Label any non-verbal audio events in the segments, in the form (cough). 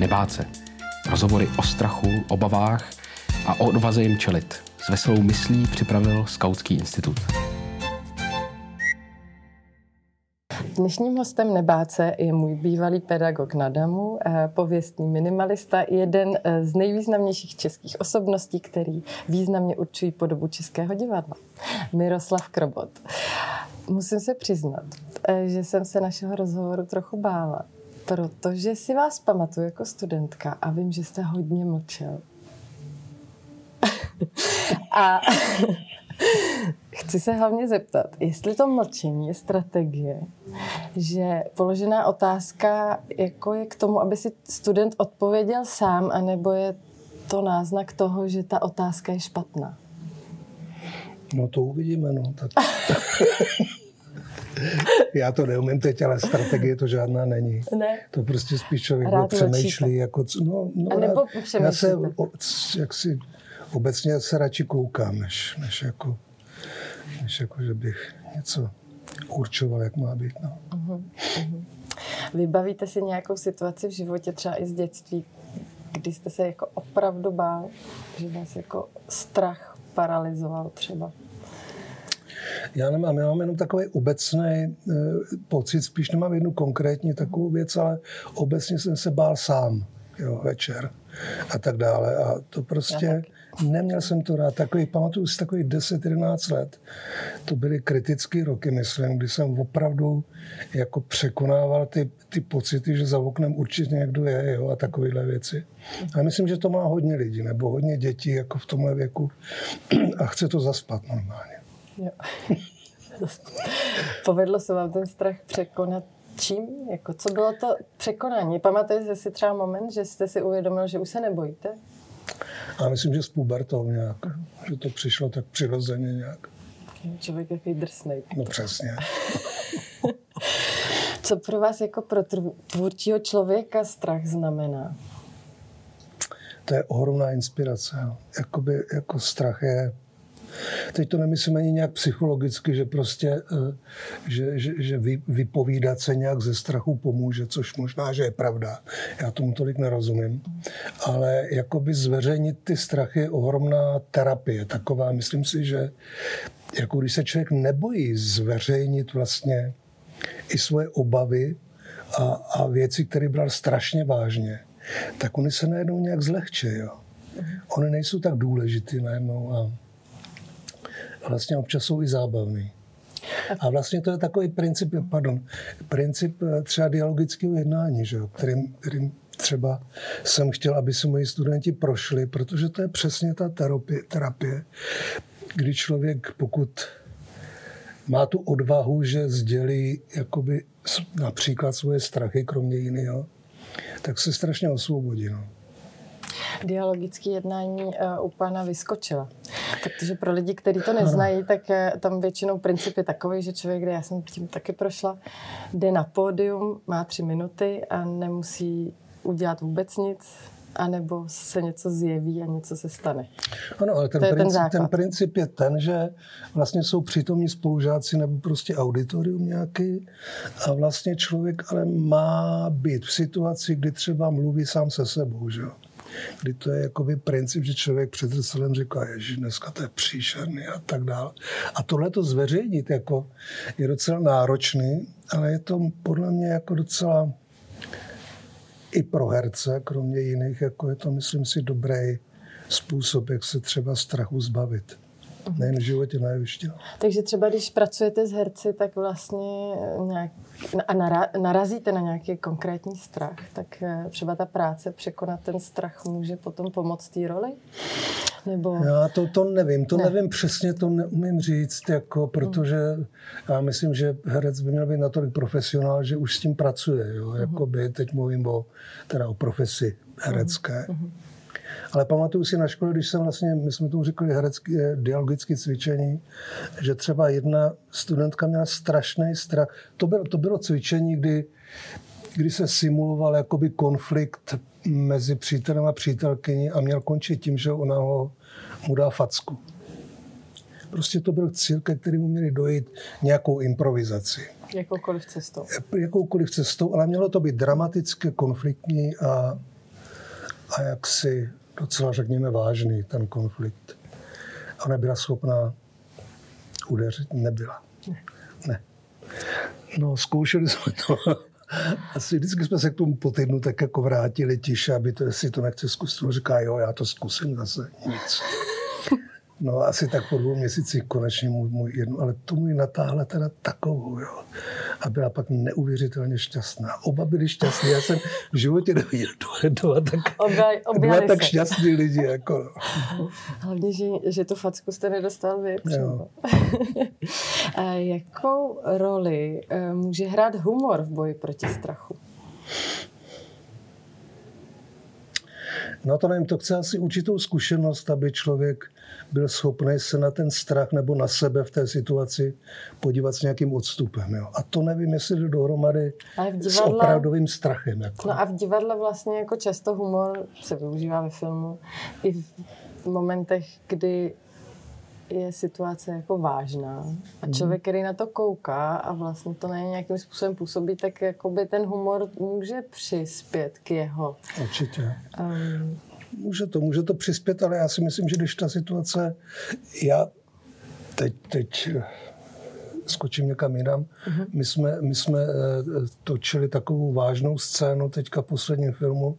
nebát se. Rozhovory o strachu, obavách a o odvaze jim čelit. S veselou myslí připravil Skautský institut. Dnešním hostem Nebáce je můj bývalý pedagog na Damu, eh, pověstný minimalista, jeden eh, z nejvýznamnějších českých osobností, který významně určují podobu Českého divadla. Miroslav Krobot. Musím se přiznat, eh, že jsem se našeho rozhovoru trochu bála, protože si vás pamatuju jako studentka a vím, že jste hodně mlčel. (laughs) a chci se hlavně zeptat, jestli to mlčení je strategie, že položená otázka jako je k tomu, aby si student odpověděl sám, anebo je to náznak toho, že ta otázka je špatná? No to uvidíme, no. Tak... (laughs) Já to neumím teď, ale strategie to žádná není. Ne. To prostě spíš člověk rád přemýšlí. Jako, no, no, A nebo já se jak si, obecně se radši koukám, než, než, jako, než jako, že bych něco určoval, jak má být. No. Uh-huh, uh-huh. Vybavíte si nějakou situaci v životě, třeba i z dětství, kdy jste se jako opravdu bál, že vás jako strach paralizoval třeba? Já nemám, já mám jenom takový obecný e, pocit, spíš nemám jednu konkrétní takovou věc, ale obecně jsem se bál sám jo, večer a tak dále. A to prostě, neměl jsem to rád. Takový, pamatuju si takový 10-11 let. To byly kritické roky, myslím, kdy jsem opravdu jako překonával ty, ty pocity, že za oknem určitě někdo je jo, a takovéhle věci. A myslím, že to má hodně lidí, nebo hodně dětí jako v tomhle věku (clears throat) a chce to zaspat normálně. (laughs) Povedlo se vám ten strach překonat čím? Jako, co bylo to překonání? Pamatujete si třeba moment, že jste si uvědomil, že už se nebojíte? A myslím, že s pubertou nějak. Že to přišlo tak přirozeně nějak. Člověk jaký drsnej. No přesně. (laughs) Co pro vás jako pro tvůrčího člověka strach znamená? To je ohromná inspirace. Jakoby, jako strach je Teď to nemyslím ani nějak psychologicky, že prostě, eh, že, že, že vypovídat se nějak ze strachu pomůže, což možná, že je pravda. Já tomu tolik nerozumím. Ale jakoby zveřejnit ty strachy je ohromná terapie. Taková, myslím si, že jako když se člověk nebojí zveřejnit vlastně i svoje obavy a, a věci, které bral strašně vážně, tak oni se najednou nějak zlehčí. Jo. Oni nejsou tak důležitý najednou. A vlastně občas jsou i zábavný. A vlastně to je takový princip, pardon, princip eh, třeba dialogického jednání, že jo, kterým, kterým třeba jsem chtěl, aby se moji studenti prošli, protože to je přesně ta terapie, terapie kdy člověk, pokud má tu odvahu, že sdělí jakoby například svoje strachy, kromě jiného, tak se strašně osvobodí. No dialogické jednání uh, u pana vyskočila. Protože pro lidi, kteří to neznají, tak uh, tam většinou princip je takový, že člověk, kde já jsem tím taky prošla, jde na pódium, má tři minuty a nemusí udělat vůbec nic, anebo se něco zjeví a něco se stane. Ano, ale ten, princip, ten, ten princip je ten, že vlastně jsou přítomní spolužáci nebo prostě auditorium nějaký a vlastně člověk ale má být v situaci, kdy třeba mluví sám se sebou, že jo? Kdy to je jakoby princip, že člověk před zrcadlem říká, že dneska to je příšerný a tak dále. A tohle to zveřejnit jako je docela náročný, ale je to podle mě jako docela i pro herce, kromě jiných, jako je to, myslím si, dobrý způsob, jak se třeba strachu zbavit. Nejen v životě, na jevišti. No. Takže třeba když pracujete s herci, tak vlastně nějak, a nara, narazíte na nějaký konkrétní strach, tak eh, třeba ta práce překonat ten strach může potom pomoct té roli? Nebo... Já to, to nevím, to ne. nevím přesně, to neumím říct, jako, protože já myslím, že herec by měl být natolik profesionál, že už s tím pracuje. Jo? Uh-huh. Jakoby, teď mluvím o, teda o profesi herecké. Uh-huh. Ale pamatuju si na škole, když jsem vlastně, my jsme tomu říkali herecké dialogické cvičení, že třeba jedna studentka měla strašný strach. To bylo, to bylo cvičení, kdy, kdy se simuloval jakoby konflikt mezi přítelem a přítelkyní a měl končit tím, že ona ho, mu dá facku. Prostě to byl cíl, ke kterému měli dojít nějakou improvizaci. Jakoukoliv cestou. Jakoukoliv cestou, ale mělo to být dramatické, konfliktní a a jaksi docela, řekněme, vážný ten konflikt. A nebyla schopná udeřit? Nebyla. Ne. No, zkoušeli jsme to. (laughs) Asi vždycky jsme se k tomu po týdnu tak jako vrátili tiše, aby to, jestli to nechce zkusit. On říká, jo, já to zkusím zase. Nic. No asi tak po dvou měsících konečně můj, můj jednu, ale to můj natáhla teda takovou, jo. A byla pak neuvěřitelně šťastná. Oba byli šťastní. Já jsem v životě neviděl dva, tak, dva tak šťastní lidi. Jako. Hlavně, že, že tu facku jste nedostal vy. (laughs) Jakou roli eh, může hrát humor v boji proti strachu? No to nevím, to chce asi určitou zkušenost, aby člověk byl schopný se na ten strach nebo na sebe v té situaci podívat s nějakým odstupem. Jo. A to nevím, jestli jde dohromady divadle, s opravdovým strachem. Jako. No a v divadle vlastně jako často humor se využívá ve filmu i v momentech, kdy je situace jako vážná a mhm. člověk, který na to kouká a vlastně to není nějakým způsobem působí, tak jakoby ten humor může přispět k jeho. Určitě. Um, může to, může to přispět, ale já si myslím, že když ta situace, já teď, teď skočím někam jinam. Uh-huh. My jsme, my jsme eh, točili takovou vážnou scénu teďka v posledním filmu,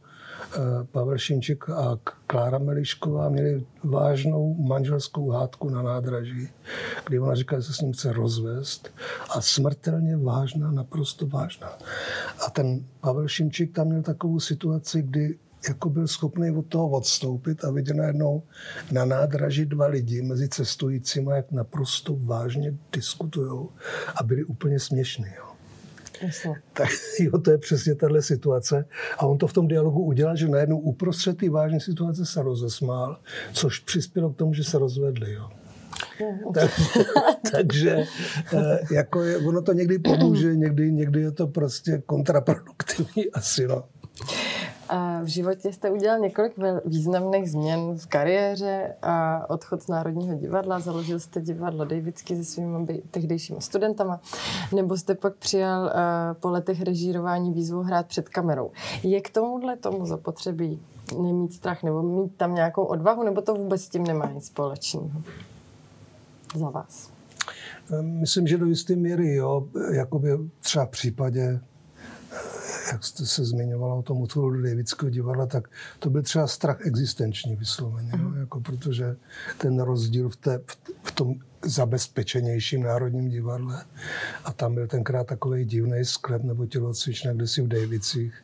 Eh, Pavel Šimček a Klára Melišková měli vážnou manželskou hádku na nádraží, kdy ona říkala, že se s ním chce rozvést a smrtelně vážná, naprosto vážná. A ten Pavel Šimček tam měl takovou situaci, kdy jako byl schopný od toho odstoupit a viděl najednou na nádraží dva lidi mezi cestujícími, jak naprosto vážně diskutují a byli úplně směšní. Jo. Tak (laughs) jo, to je přesně tahle situace. A on to v tom dialogu udělal, že najednou uprostřed té vážné situace se rozesmál, což přispělo k tomu, že se rozvedli. Jo. Tak, (laughs) takže eh, jako je, ono to někdy pomůže, někdy, někdy je to prostě kontraproduktivní (laughs) asi. No. V životě jste udělal několik významných změn v kariéře a odchod z Národního divadla, založil jste divadlo Davidsky se svými tehdejšími studentama, nebo jste pak přijal eh, po letech režírování výzvu hrát před kamerou. Je k tomuhle tomu zapotřebí nemít strach nebo mít tam nějakou odvahu, nebo to vůbec s tím nemá nic společného? Za vás. Myslím, že do jisté míry, jo. Jakoby třeba v případě jak jste se zmiňovala o tom do Davidského divadla, tak to byl třeba strach existenční vysloveně, mm. jako protože ten rozdíl v, té, v tom zabezpečenějším národním divadle a tam byl tenkrát takový divný sklep nebo tělocvična, kde si v Davicích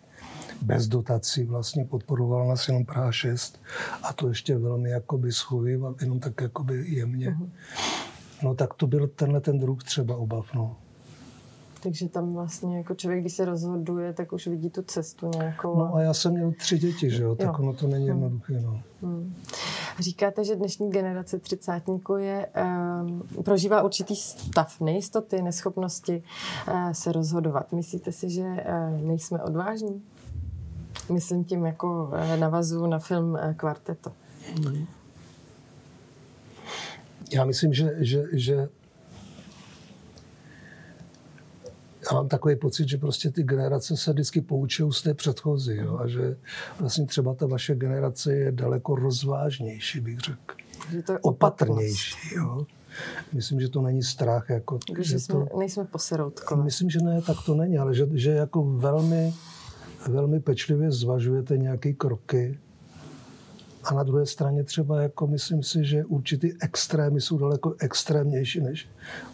bez dotací vlastně podporoval nás jenom Praha 6 a to ještě velmi jakoby schový, jenom tak jakoby jemně. Mm. No tak to byl tenhle ten druh třeba obav, no. Takže tam vlastně jako člověk, když se rozhoduje, tak už vidí tu cestu nějakou. No a já jsem měl tři děti, že jo, tak jo. ono to není hmm. jednoduché, no. Hmm. Říkáte, že dnešní generace třicátníků je, um, prožívá určitý stav nejistoty, neschopnosti uh, se rozhodovat. Myslíte si, že uh, nejsme odvážní? Myslím tím jako uh, navazu na film uh, Kvarteto. Hmm. Já myslím, že, že, že já mám takový pocit, že prostě ty generace se vždycky poučují z té předchozí jo? a že vlastně třeba ta vaše generace je daleko rozvážnější, bych řekl. Že to je opatrnější. Jo? Myslím, že to není strach. Jako, že, že jsme, to, nejsme poseroutkové. Myslím, že ne, tak to není, ale že, že jako velmi, velmi pečlivě zvažujete nějaké kroky a na druhé straně třeba jako myslím si, že určitý extrémy jsou daleko extrémnější než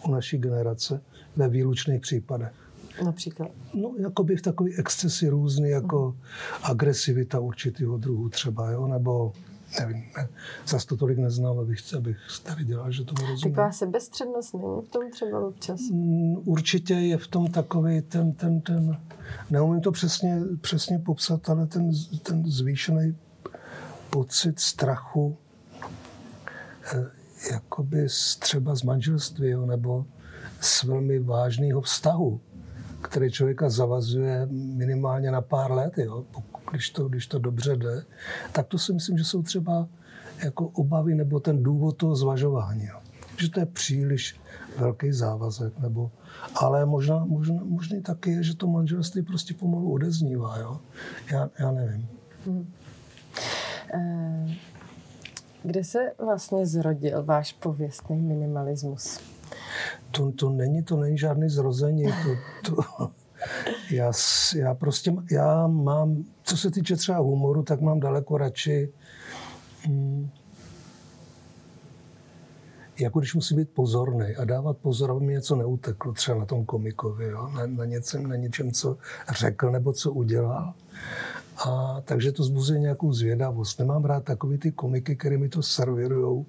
u naší generace ve výlučných případech. Například? No, jako by v takový excesy různý, jako uh agresivita určitého druhu třeba, jo, nebo nevím, ne, zase to tolik neznám, abych, abych tady dělal, že to rozumím. Taková sebestřednost není v tom třeba občas? Mm, určitě je v tom takový ten, ten, ten, neumím to přesně, přesně popsat, ale ten, ten zvýšený pocit strachu, eh, jakoby třeba z manželství, jo, nebo z velmi vážného vztahu, který člověka zavazuje minimálně na pár let, jo, když, to, když to dobře jde, tak to si myslím, že jsou třeba jako obavy nebo ten důvod toho zvažování. Jo. Že to je příliš velký závazek, nebo, ale možná, možná, možná taky je, že to manželství prostě pomalu odeznívá. Jo. Já, já nevím. Hmm. Eh, kde se vlastně zrodil váš pověstný minimalismus? To, to není, to není žádný zrození. To, to, já, já prostě, já mám, co se týče třeba humoru, tak mám daleko radši hmm, jako když musí být pozorný a dávat pozor, aby mi něco neuteklo, třeba na tom komikovi, jo? Na, na, něčem, na něčem, co řekl nebo co udělal. A takže to zbuzuje nějakou zvědavost. Nemám rád takový ty komiky, které mi to servirujou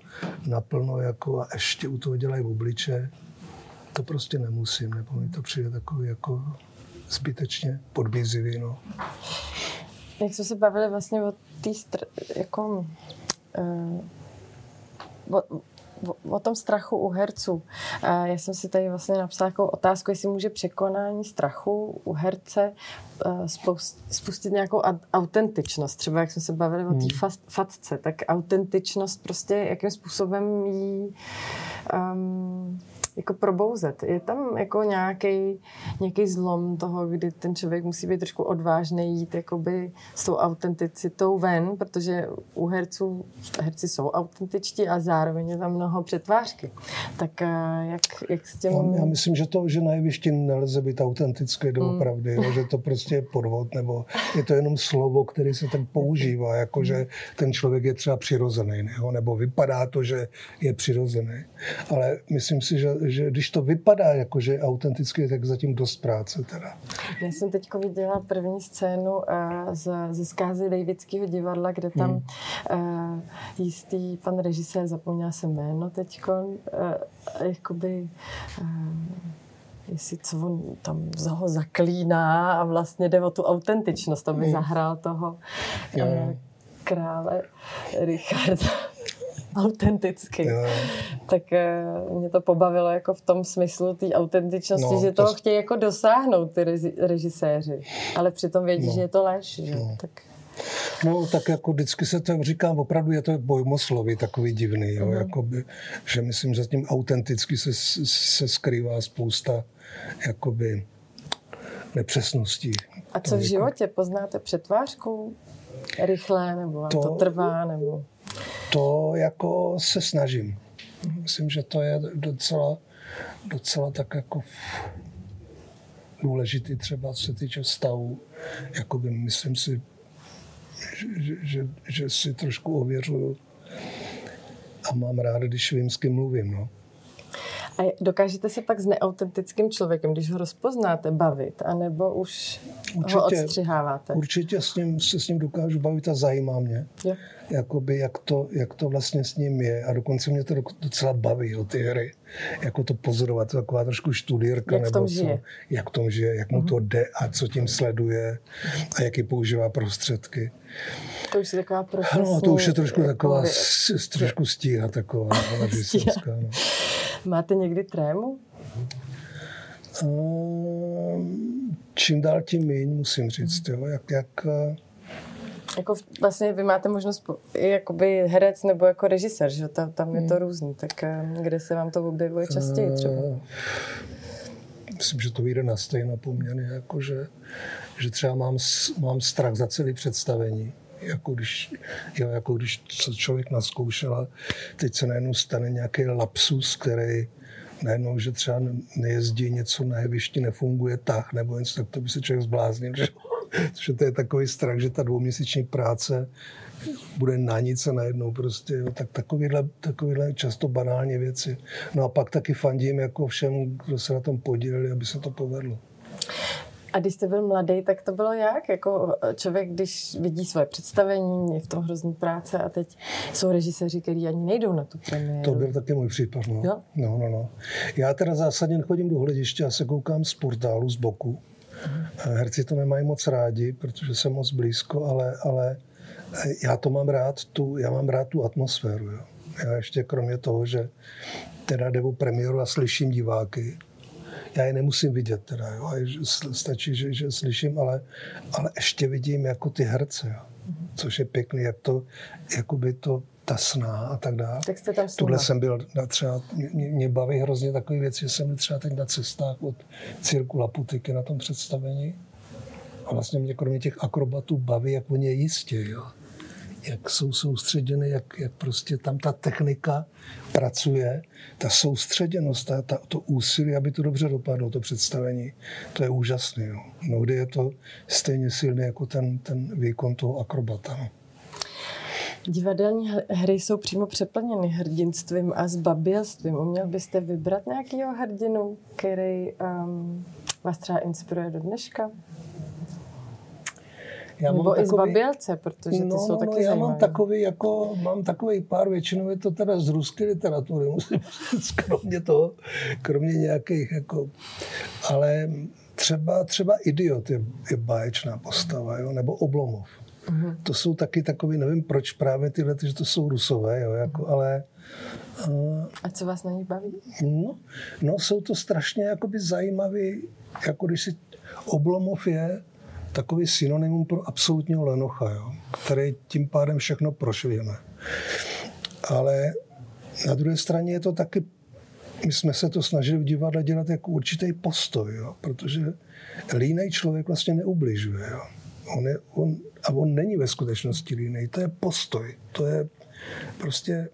naplno jako a ještě u toho dělají v obliče. To prostě nemusím, nebo mi to přijde takový jako zbytečně podbízivý. No. Jak jsme se bavili vlastně o té str- jako, uh, o tom strachu u herců. Já jsem si tady vlastně napsala takovou otázku, jestli může překonání strachu u herce spustit nějakou autentičnost. Třeba jak jsme se bavili o té hmm. fatce, tak autentičnost prostě, jakým způsobem jí um, jako probouzet. Je tam jako nějaký, nějaký zlom toho, kdy ten člověk musí být trošku odvážný jít jakoby s tou autenticitou ven, protože u herců, herci jsou autentičtí a zároveň je tam mnoho přetvářky. Tak eh, jak, jak s tím... Já myslím, že to, že na jevišti nelze být autentické doopravdy, mm. že to prostě je podvod, nebo je to jenom slovo, které se tak používá, jako že ten člověk je třeba přirozený, nebo vypadá to, že je přirozený. Ale myslím si, že, že když to vypadá jako, že je autentické, tak zatím dost práce teda. Já jsem teď viděla první scénu uh, z, ze zkázy Davidského divadla, kde tam hmm. uh, jistý pan režisér, zapomněl se jméno teď, uh, jakoby uh, jestli co on tam ho zaklíná a vlastně jde o tu autentičnost, aby hmm. zahrál toho uh, krále Richarda autenticky. Jo. Tak uh, mě to pobavilo jako v tom smyslu té autentičnosti, no, že toho to... chtějí jako dosáhnout ty režiséři, ale přitom vědí, no. že je to lež. Že? No. Tak... No, tak jako vždycky se to říkám, opravdu je to bojmoslovy takový divný, jo, mm. jakoby, že myslím, že tím autenticky se, se skrývá spousta jakoby nepřesností. A co v životě? Poznáte přetvářku? Rychle, nebo to, to trvá, nebo to jako se snažím. Myslím, že to je docela, docela tak jako důležitý třeba co se týče vztahu. Jakoby myslím si, že, že, že si trošku ověřuju a mám rád, když vím, s kým mluvím. No. A dokážete se pak s neautentickým člověkem, když ho rozpoznáte, bavit, anebo už určitě, ho odstřiháváte? Určitě s ním, se s ním dokážu bavit a zajímá mě. Jo. Jakoby, jak, to, jak to vlastně s ním je. A dokonce mě to docela baví, o ty hry. Jako to pozorovat, to taková trošku študírka. Jak nebo tom žije. Co, jak tom žije, jak mu uh-huh. to jde a co tím sleduje a jaký používá prostředky. To už je taková profesní... No, to už je trošku taková, s, trošku stíha taková, (laughs) režisérská. No. Máte někdy trému? Um, čím dál tím méně, musím říct. Jo. Jak, jak, eh, jako vlastně vy máte možnost jakoby herec nebo jako režisér, že tam, tam je to hmm. různý, tak eh, kde se vám to objevuje častěji třeba? Uh, myslím, že to vyjde na stejno poměrně, jako že, že třeba mám, mám strach za celý představení jako když, jo, jako když co člověk naskoušel a teď se najednou stane nějaký lapsus, který najednou, že třeba nejezdí něco na jevišti, nefunguje tah nebo něco, tak to by se člověk zbláznil. Že, že to je takový strach, že ta dvouměsíční práce bude na nic a najednou prostě, jo, tak takovýhle, takovýhle často banální věci. No a pak taky fandím jako všem, kdo se na tom podíleli, aby se to povedlo. A když jste byl mladý, tak to bylo jak? Jako člověk, když vidí svoje představení, je v tom hrozný práce a teď jsou režiséři, kteří ani nejdou na tu premiéru. To byl taky můj případ, no. Jo? No, no, no. Já teda zásadně chodím do hlediště a se koukám z portálu, z boku. Uh-huh. Herci to nemají moc rádi, protože jsem moc blízko, ale, ale já to mám rád, tu, já mám rád tu atmosféru. Jo. Já ještě kromě toho, že teda jdu premiéru a slyším diváky, já je nemusím vidět teda, jo. stačí, že, že slyším, ale, ale ještě vidím jako ty herce, jo. což je pěkný, jak to, jakoby to, ta sná a tak dále. Tak jste tam Tuhle jsem byl na třeba, mě, mě baví hrozně takové věci, že jsem byl třeba teď na cestách od Cirku Laputiky na tom představení. A vlastně mě kromě těch akrobatů baví, jak oni je jistě, jo jak jsou soustředěny, jak, jak prostě tam ta technika pracuje, ta soustředěnost, ta, ta, to úsilí, aby to dobře dopadlo, to představení, to je úžasné. Jo. Mnohdy je to stejně silný jako ten, ten výkon toho akrobata. No. Divadelní hry jsou přímo přeplněny hrdinstvím a zbabilstvím. Uměl byste vybrat nějakého hrdinu, který um, vás třeba inspiruje do dneška? Já Nebo mám i takový, zbabilce, protože ty no, jsou no, taky no, já mám takový, jako, mám takový pár, většinou je to teda z ruské literatury, (laughs) musím říct, kromě toho, kromě nějakých, jako, ale třeba, třeba Idiot je, je báječná postava, jo, nebo Oblomov. Mm-hmm. To jsou taky takový, nevím proč právě tyhle, že to jsou rusové, jo, jako, ale... Uh, a co vás na nich baví? No, no jsou to strašně jakoby zajímavý, jako když si Oblomov je takový synonymum pro absolutního lenocha, jo, který tím pádem všechno prošvíme. Ale na druhé straně je to taky, my jsme se to snažili v divadle dělat jako určitý postoj, jo, protože línej člověk vlastně neubližuje. Jo. On je, on, a on není ve skutečnosti línej, to je postoj, to je prostě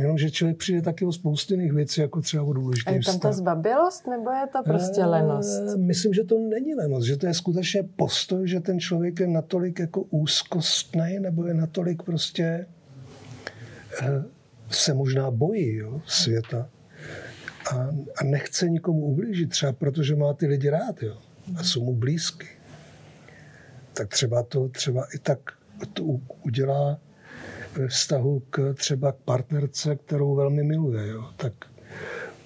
Jenom, že člověk přijde taky o spoustu jiných věcí, jako třeba o důležitých A je tam ta zbabilost, nebo je to prostě lenost? Myslím, že to není lenost, že to je skutečně postoj, že ten člověk je natolik jako úzkostný, nebo je natolik prostě eh, se možná bojí jo, světa a, a nechce nikomu ublížit, třeba protože má ty lidi rád jo, a jsou mu blízky. Tak třeba to třeba i tak to udělá ve vztahu k třeba k partnerce, kterou velmi miluje, jo, tak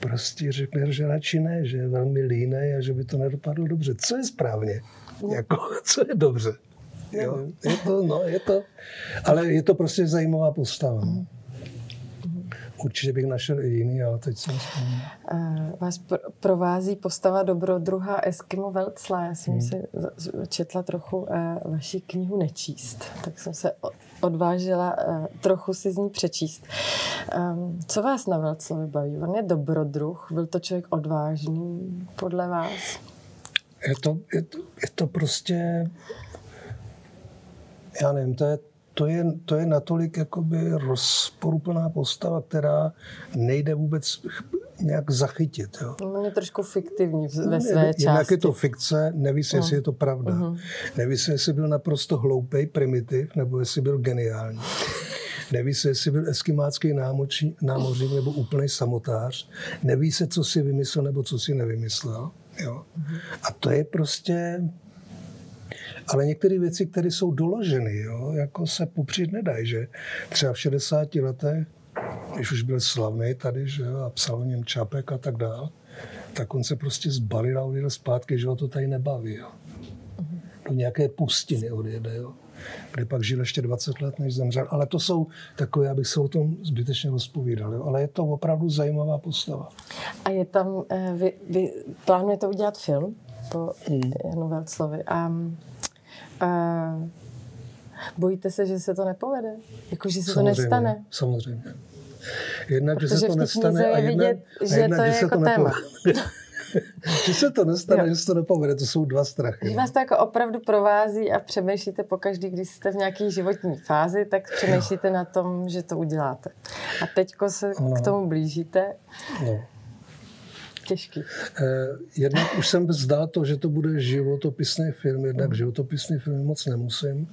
prostě řekne, že radši ne, že je velmi líný a že by to nedopadlo dobře. Co je správně? No. Jako, (laughs) co je dobře? Jo, je to, no, je to, ale je to prostě zajímavá postava. No. Určitě bych našel i jiný, ale teď jsem vzpomněl. Vás provází postava dobrodruha Eskimo Velcla. Já jsem hmm. si četla trochu eh, vaši knihu Nečíst, tak jsem se odvážila eh, trochu si z ní přečíst. Ehm, co vás na Velclovi baví? On je dobrodruh, byl to člověk odvážný podle vás? Je to, je to, je to prostě, já nevím, to je to je, to je natolik jakoby rozporuplná postava, která nejde vůbec nějak zachytit. Jo. On je trošku fiktivní ve no, své části. Jinak je to fikce, neví se, jestli je to pravda. Uh-huh. Neví se, jestli byl naprosto hloupý, primitiv, nebo jestli byl geniální. (laughs) Neví se, jestli byl eskimácký námořník nebo úplný samotář. Neví se, co si vymyslel nebo co si nevymyslel. Jo? Uh-huh. A to je prostě ale některé věci, které jsou doloženy, jo, jako se popřít nedají, že třeba v 60 letech, když už byl slavný tady, že jo, a psal o něm Čapek a tak dál, tak on se prostě zbalil a odjel zpátky, že ho to tady nebaví. Jo. Do nějaké pustiny odjede, jo kde pak žil ještě 20 let, než zemřel. Ale to jsou takové, abych se o tom zbytečně rozpovídal. Jo. Ale je to opravdu zajímavá postava. A je tam, eh, vy, vy plánujete udělat film po hmm. Janu Velclovi. A a bojíte se, že se to nepovede? Jako, že se samozřejmě, to nestane? Samozřejmě. Jednak, Protože že se to nestane a jednak, vidět, že a jednak, to je že se jako to téma. (laughs) že se to nestane, jo. že se to nepovede, to jsou dva strachy. Když vás to jako opravdu provází a přemýšlíte pokaždý, když jste v nějaké životní fázi, tak přemýšlíte jo. na tom, že to uděláte. A teďko se ano. k tomu blížíte. No těžký. Eh, jednak už jsem vzdal to, že to bude životopisný film, jednak mm. životopisný film moc nemusím.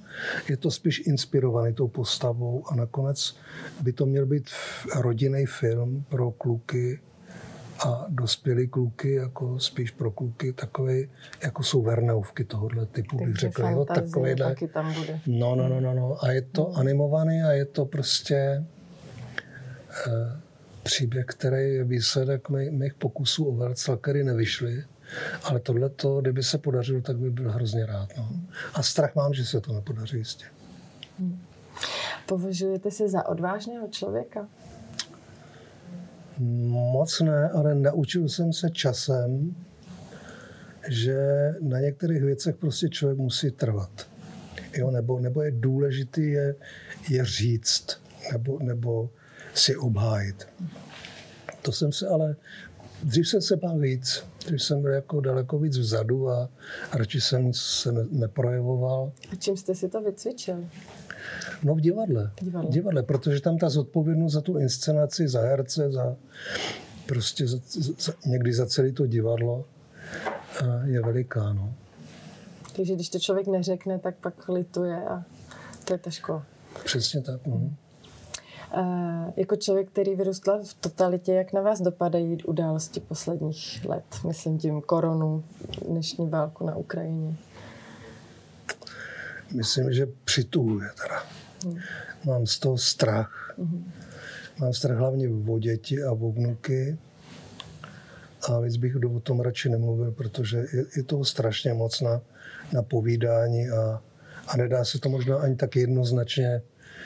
Je to spíš inspirovaný tou postavou a nakonec by to měl být rodinný film pro kluky a dospělí kluky, jako spíš pro kluky, takové, jako jsou Verneovky tohohle typu, bych řekl. Jo, takovýhle. Taky tam bude. No, no, no, no, no. A je to mm. animovaný a je to prostě... Uh, příběh, který je výsledek mých, mých pokusů o Velcel, který nevyšly. Ale tohle, kdyby se podařilo, tak bych byl hrozně rád. No. A strach mám, že se to nepodaří jistě. Hmm. Považujete se za odvážného člověka? Moc ne, ale naučil jsem se časem, že na některých věcech prostě člověk musí trvat. Jo, nebo, nebo je důležitý je, je říct, nebo, nebo si obhájit. To jsem se ale dřív jsem se bál víc. Dřív jsem byl jako daleko víc vzadu a radši jsem se ne, neprojevoval. A čím jste si to vycvičil? No v divadle. Divadle. V divadle, protože tam ta zodpovědnost za tu inscenaci, za herce, za prostě za, za, někdy za celé to divadlo eh, je veliká. No. Takže když to člověk neřekne, tak pak lituje a to je ta škola. Přesně tak. No. Jako člověk, který vyrůstal v totalitě, jak na vás dopadají události posledních let? Myslím tím koronu, dnešní válku na Ukrajině. Myslím, že přituluje teda. Hmm. Mám z toho strach. Hmm. Mám strach hlavně o děti a o vnuky. A víc bych o tom radši nemluvil, protože je, je toho strašně moc na, na povídání a, a nedá se to možná ani tak jednoznačně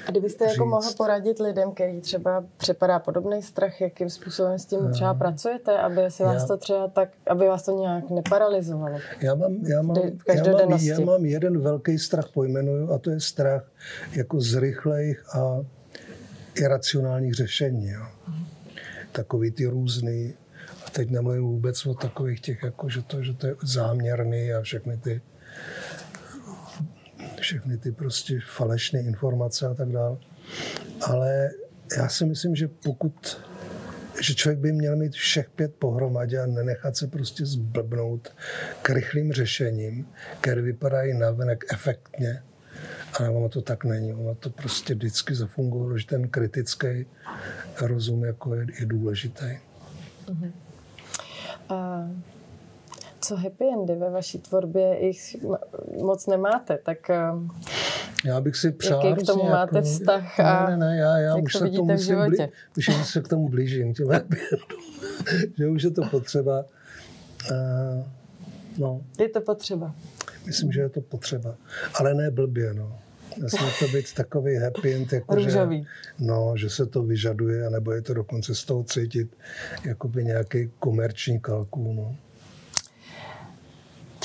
a kdybyste jako mohl poradit lidem, který třeba přepadá podobný strach, jakým způsobem s tím třeba pracujete, aby si vás já, to třeba tak, aby vás to nějak neparalizovalo? Já mám, já mám, já mám, já mám jeden velký strach pojmenuju a to je strach jako z rychlejch a iracionálních řešení. Jo. Takový ty různý, a teď nemluvím vůbec o takových těch, jako, že, to, že to je záměrný a všechny ty všechny ty prostě falešné informace a tak dále. Ale já si myslím, že pokud že člověk by měl mít všech pět pohromadě a nenechat se prostě zblbnout k rychlým řešením, které vypadají navenek efektně, ale ono to tak není. Ono to prostě vždycky zafungovalo, že ten kritický rozum jako je, je důležitý. Uh-huh. Uh, co happy endy ve vaší tvorbě jich moc nemáte, tak eh, já bych si přál... Jaký k tomu máte jako, vztah a ne, ne, ne, já, já už to se k tomu musím blí, už se k tomu blížím, těm (laughs) že už je to potřeba. Uh, no. Je to potřeba. Myslím, že je to potřeba. Ale ne blbě, no. Nesmí to být takový happy end, jako. Že, no, že se to vyžaduje, nebo je to dokonce z toho cítit jakoby nějaký komerční kalkul. No.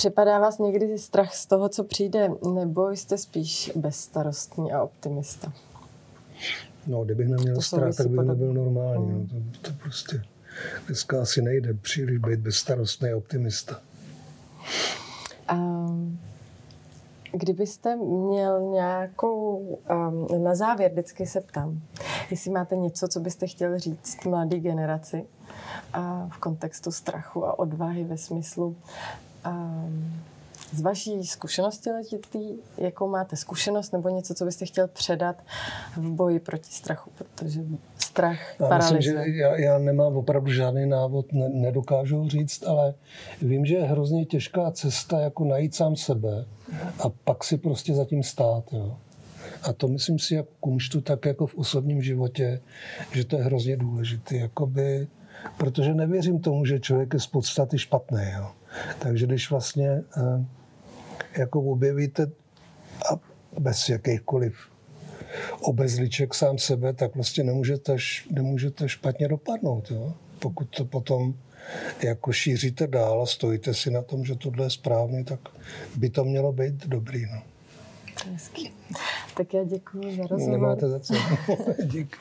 Přepadá vás někdy strach z toho, co přijde, nebo jste spíš bezstarostní a optimista? No, kdybych neměl to strach, tak bych nebyl normální. Mm. No, to, to prostě dneska asi nejde příliš být bezstarostný optimista. Um, kdybyste měl nějakou, um, na závěr vždycky se ptám, jestli máte něco, co byste chtěl říct mladé generaci a v kontextu strachu a odvahy ve smyslu z vaší zkušenosti letitý, jakou máte zkušenost nebo něco, co byste chtěl předat v boji proti strachu, protože strach já Myslím, že já, já nemám opravdu žádný návod, ne, nedokážu říct, ale vím, že je hrozně těžká cesta jako najít sám sebe a pak si prostě zatím stát. Jo. A to myslím si jak kumštu, tak jako v osobním životě, že to je hrozně důležité. Jakoby, protože nevěřím tomu, že člověk je z podstaty špatný. Jo. Takže když vlastně eh, jako objevíte a bez jakýchkoliv obezliček sám sebe, tak vlastně nemůžete, nemůžete špatně dopadnout. Jo? Pokud to potom jako šíříte dál a stojíte si na tom, že tohle je správně, tak by to mělo být dobrý. No. Hezky. Tak já děkuji za rozhovor. Nemáte za co. (laughs) Díky.